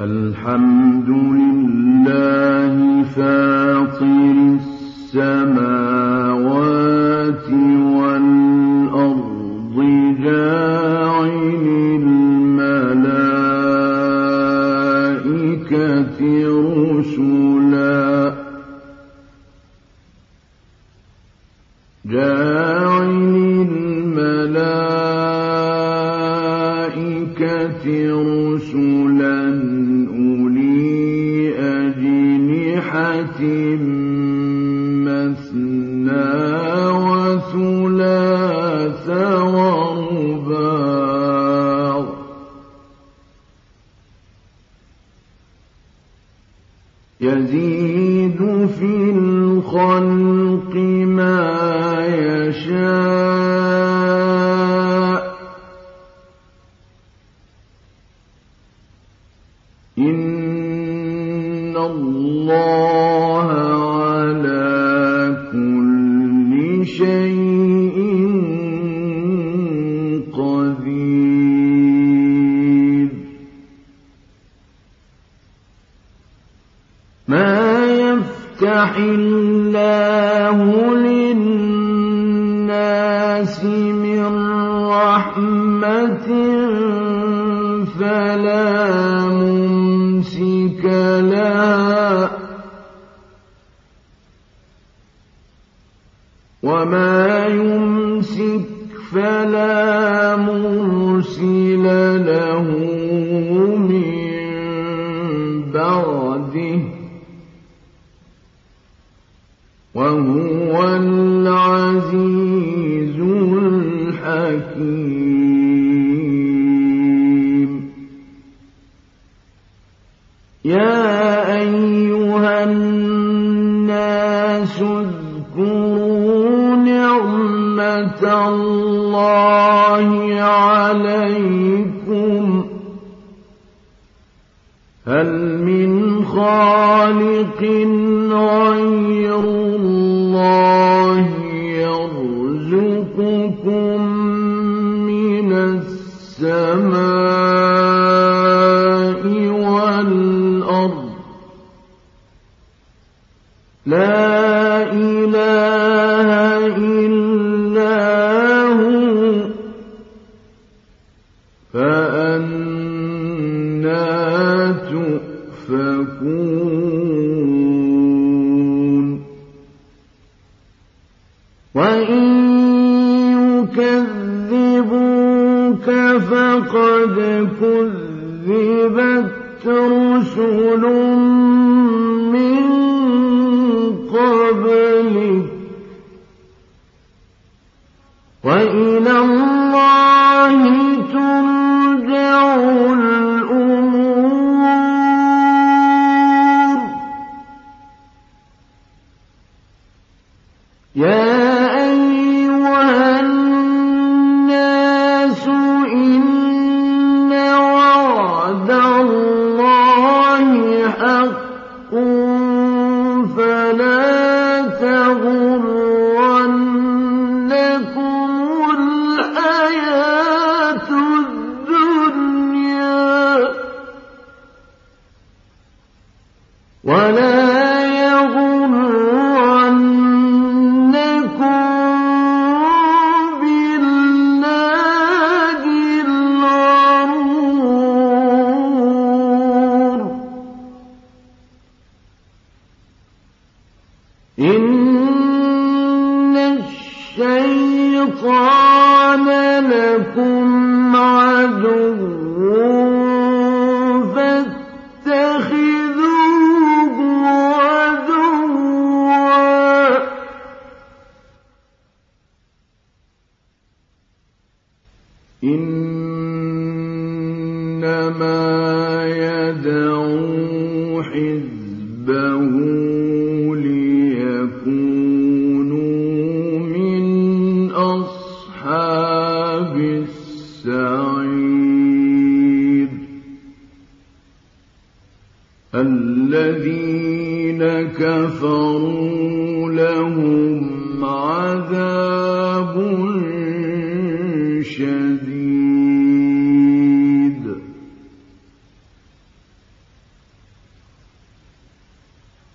الحمد لله فاطر السماوات يَفْتَحِ اللَّهُ لِلنَّاسِ مِن رَّحْمَةٍ فَلَا مُمْسِكَ لَهَا ۖ. وَمَا يُمْسِكْ فَلَا مُرْسِلَ لَهُ الله عليكم هل من خالق غيره ولا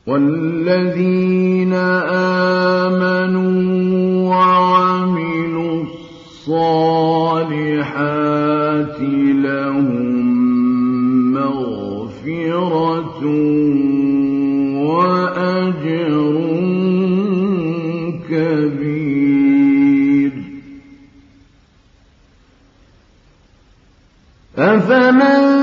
والذين آمنوا وعملوا الصالحات لهم مغفرة وأجر كبير أفمن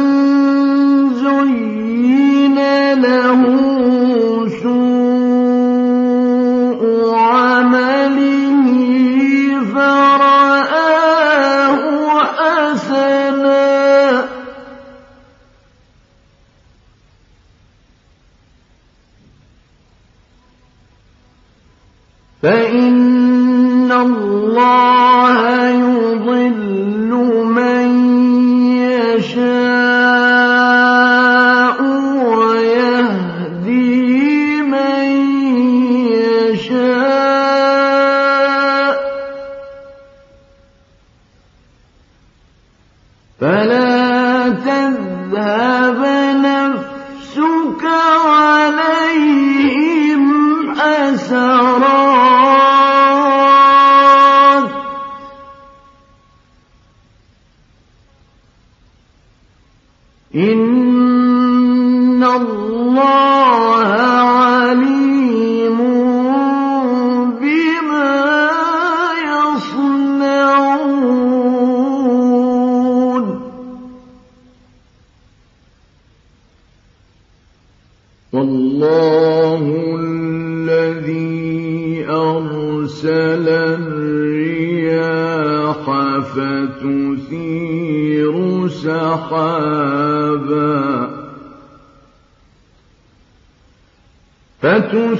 تذهبا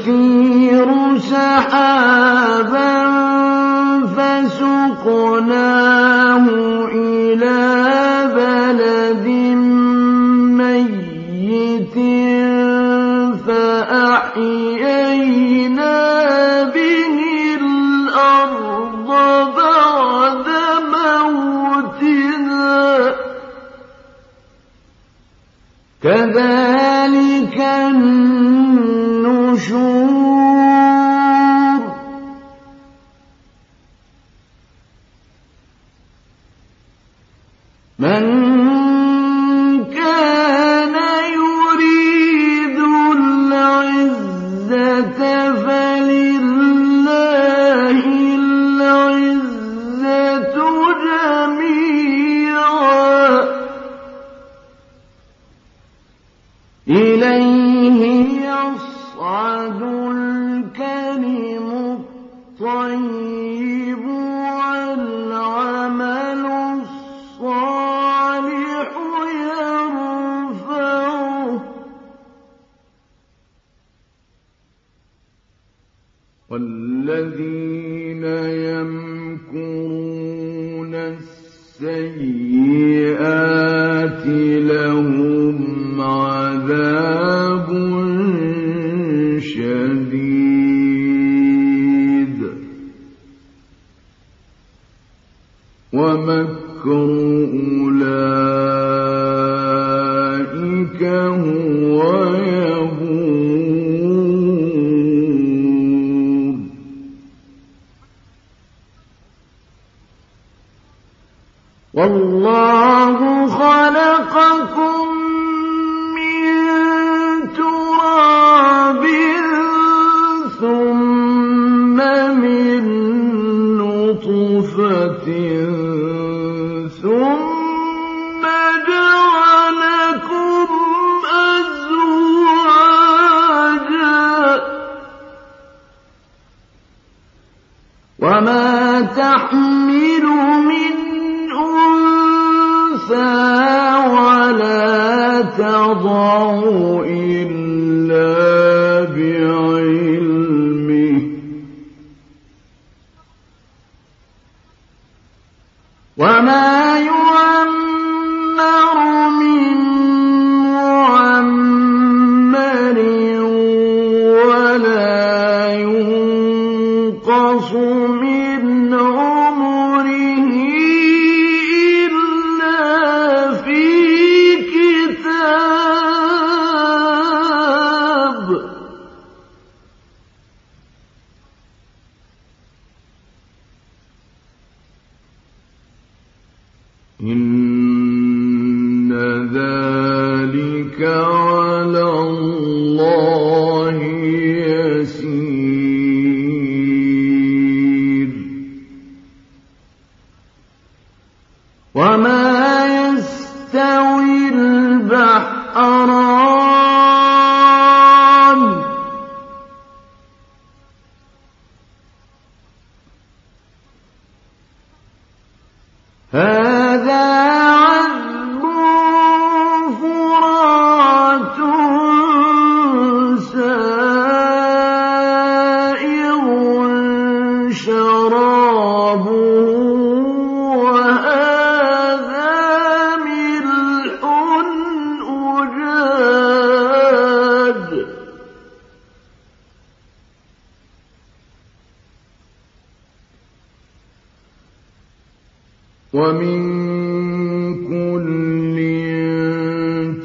يثير سحابا فسقناه إلى بلد ميت فأحيينا به الأرض بعد موتها كذلك 雄。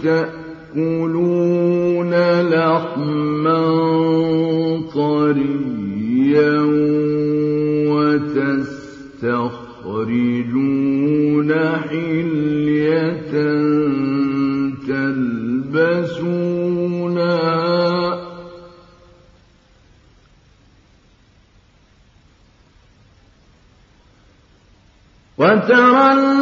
تأكلون لحما طريا وتستخرجون حلية تلبسونها وترى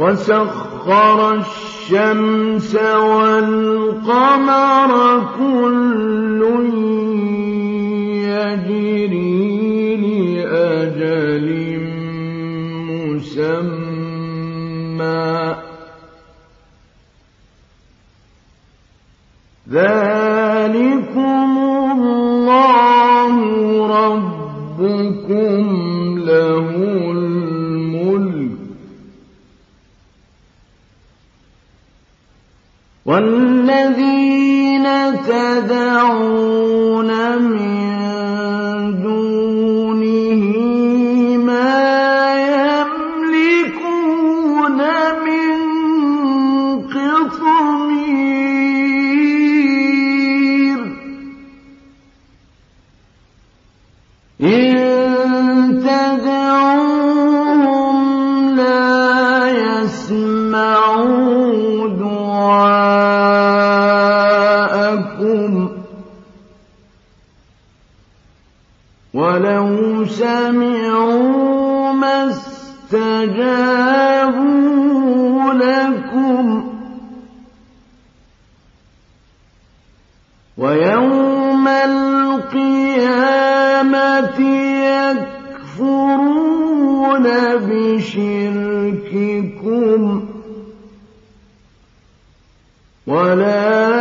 وسخر الشمس والقمر كل يجري لأجل مسمى. ذلكم والذين سمعوا ما لكم. ويوم القيامة يكفرون بشرككم. ولا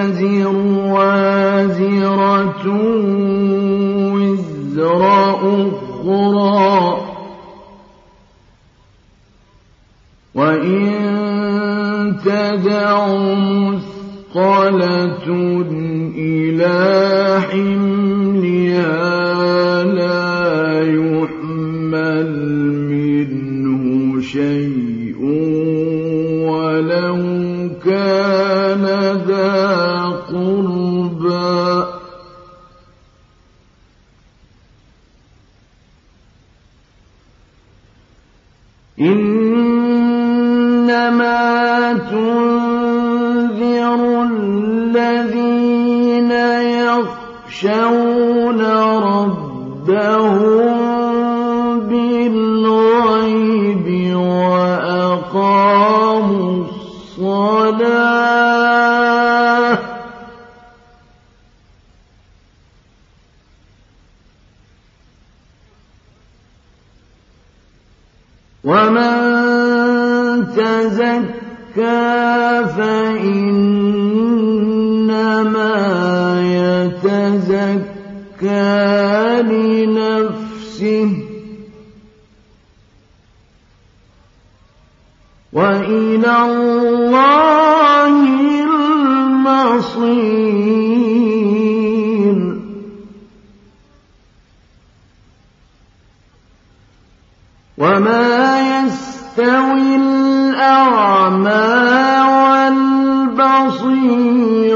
تزر ومن تزكى فإنما يتزكى لنفسه وإلى الله المصير وما يَسْتَوِي الْأَعْمَىٰ وَالْبَصِيرُ.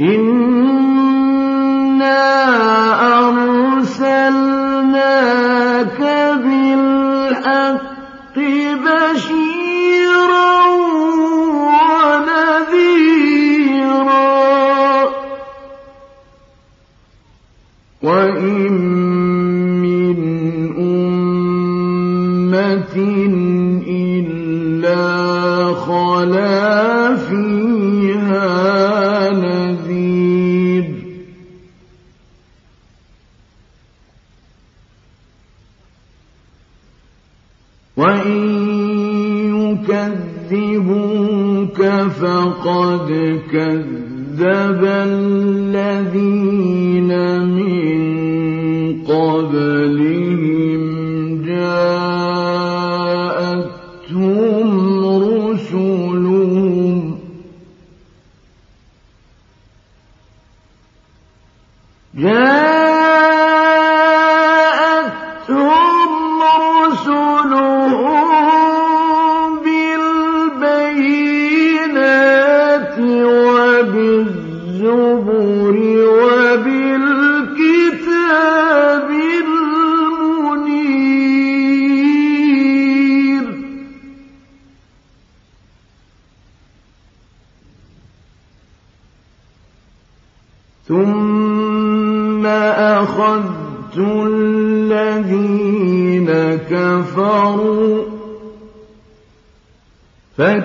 إن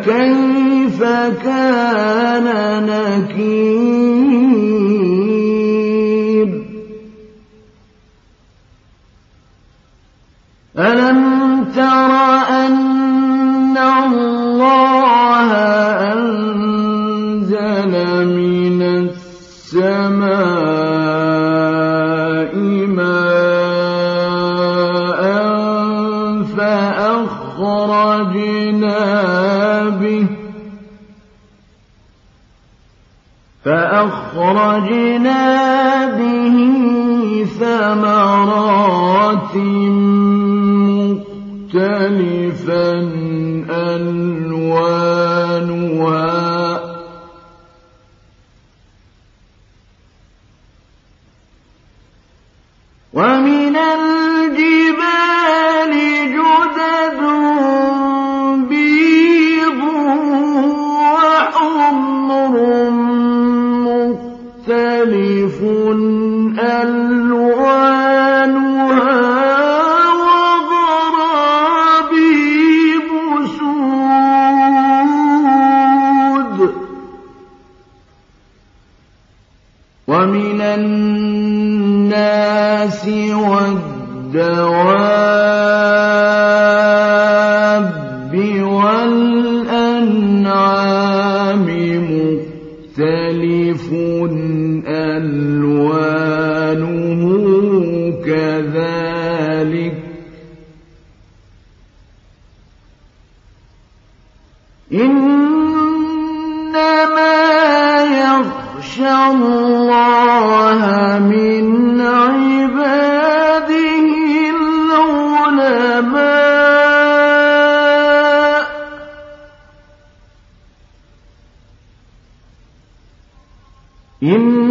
فكيف كان نكير؟ سيفا ألواحا إن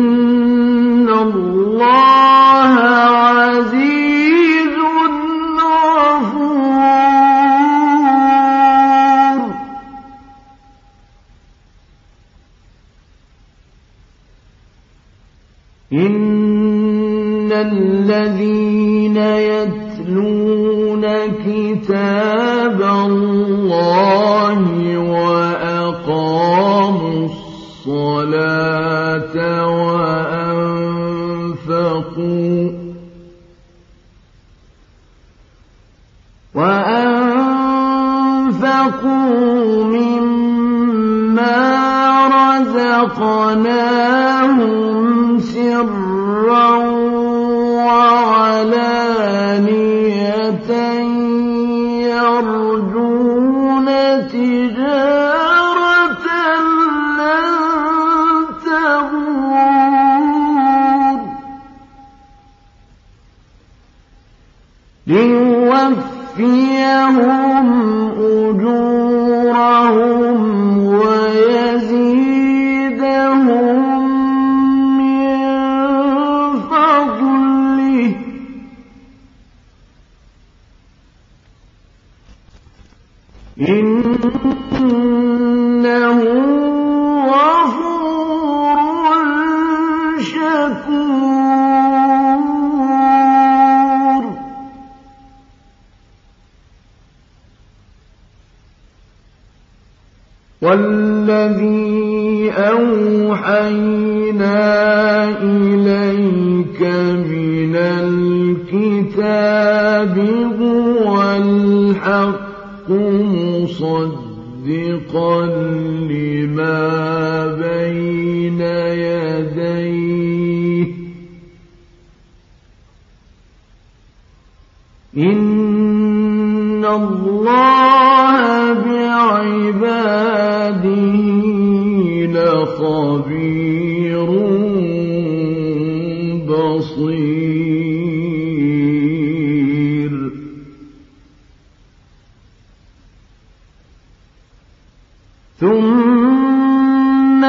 ثم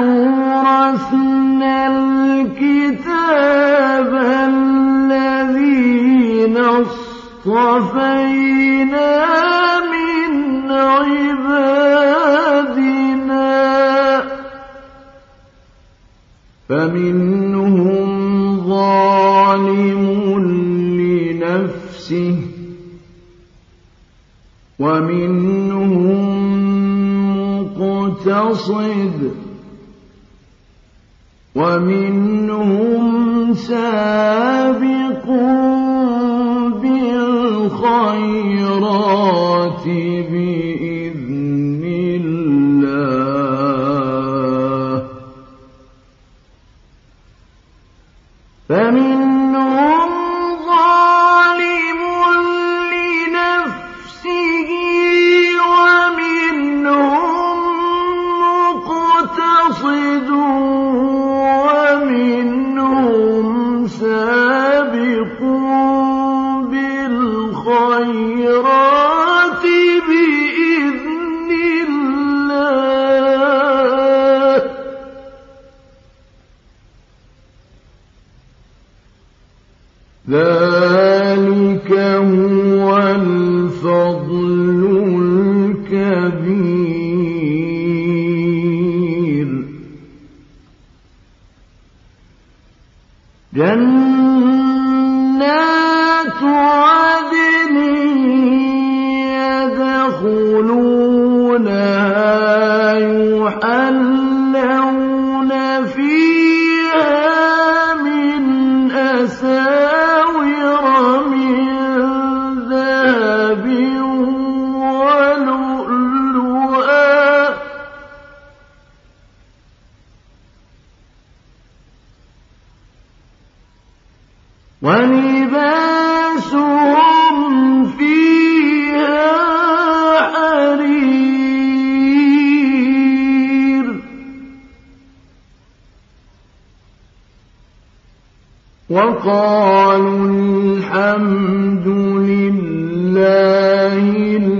أورثنا الكتاب الذين اصطفينا ومنهم سابق بالخيرات السبيل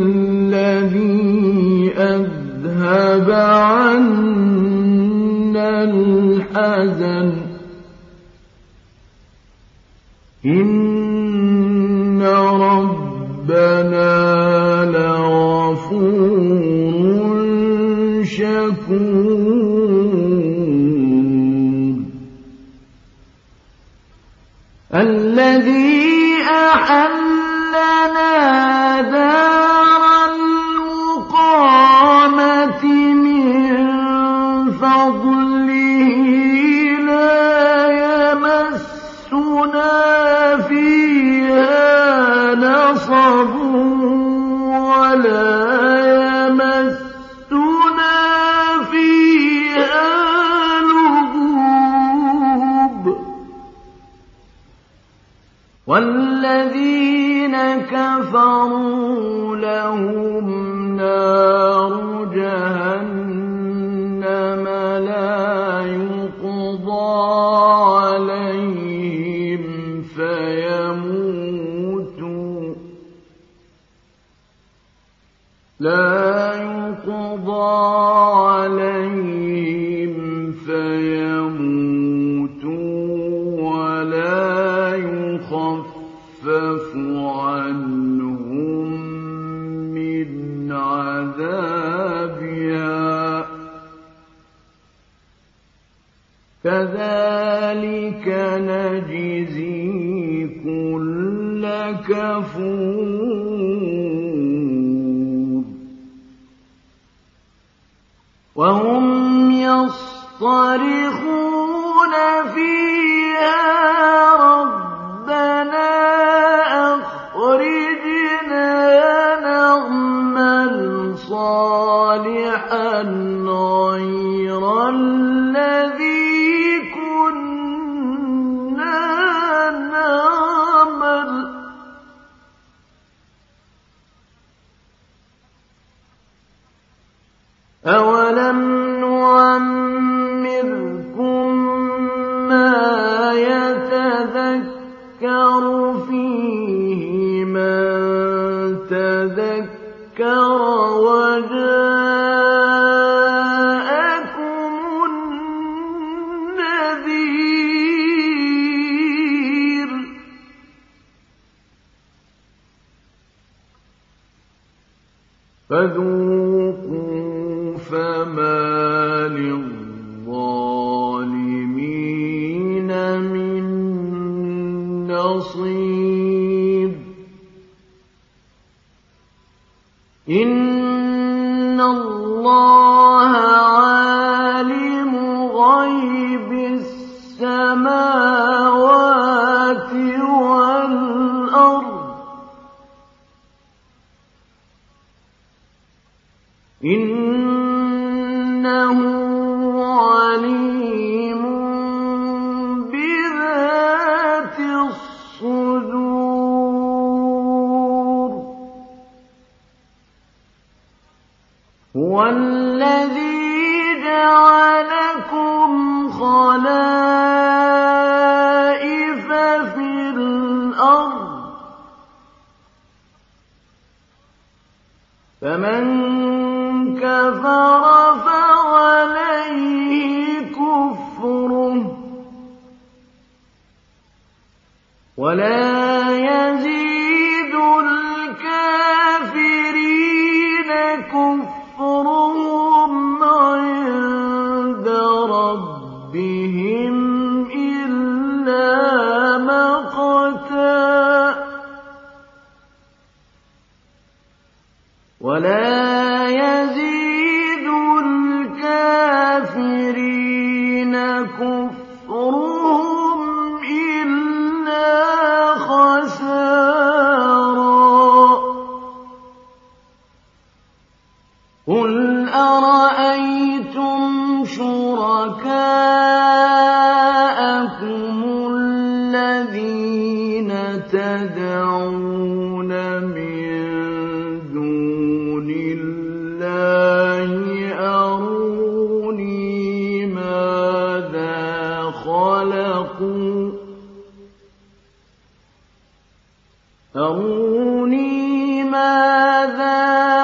لا يقضى عليه صرخ تَذَكَّرَ وَجَاءَكُمُ النَّذِيرُ. فمن كفر فعليه كفره. ولا ولا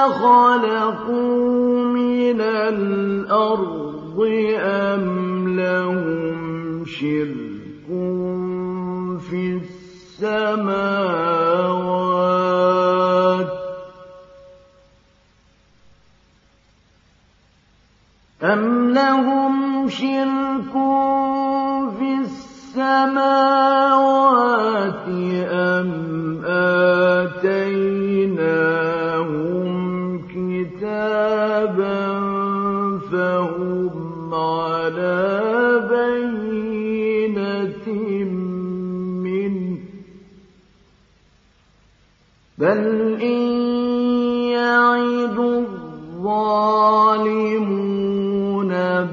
خلقوا من الأرض أم لهم شرك في السماوات أم لهم شرك في السماوات بل إن يعد الظالمون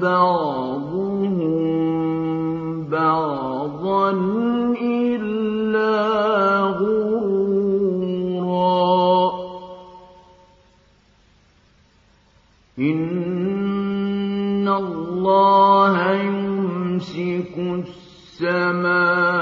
بعضهم بعضا إلا غرورا إن الله يمسك السماوات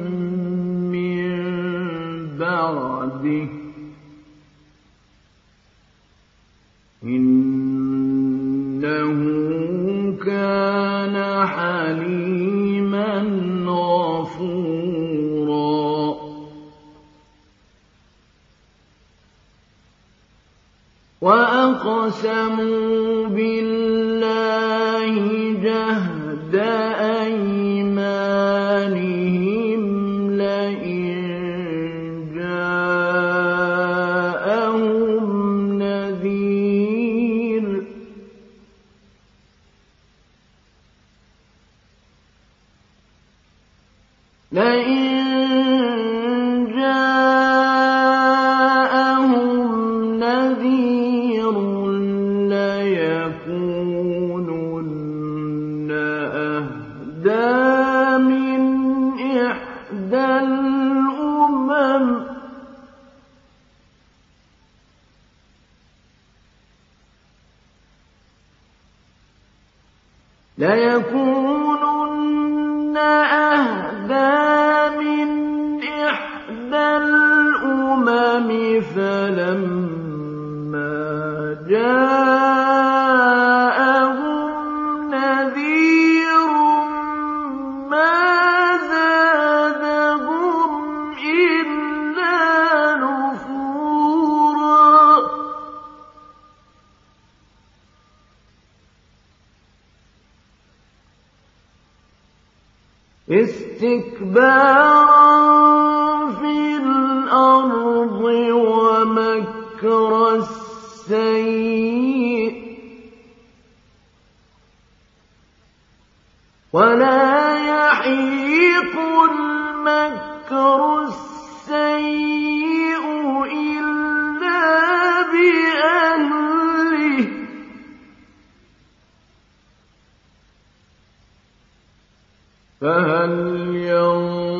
بِاللَّهِ لَيَكُونُنَّ أَهْدَىٰ مِنْ إِحْدَى الْأُمَمِ فَلَمَّا جَاءَهُمْ اسْتِكْبَارًا فهل ينظرون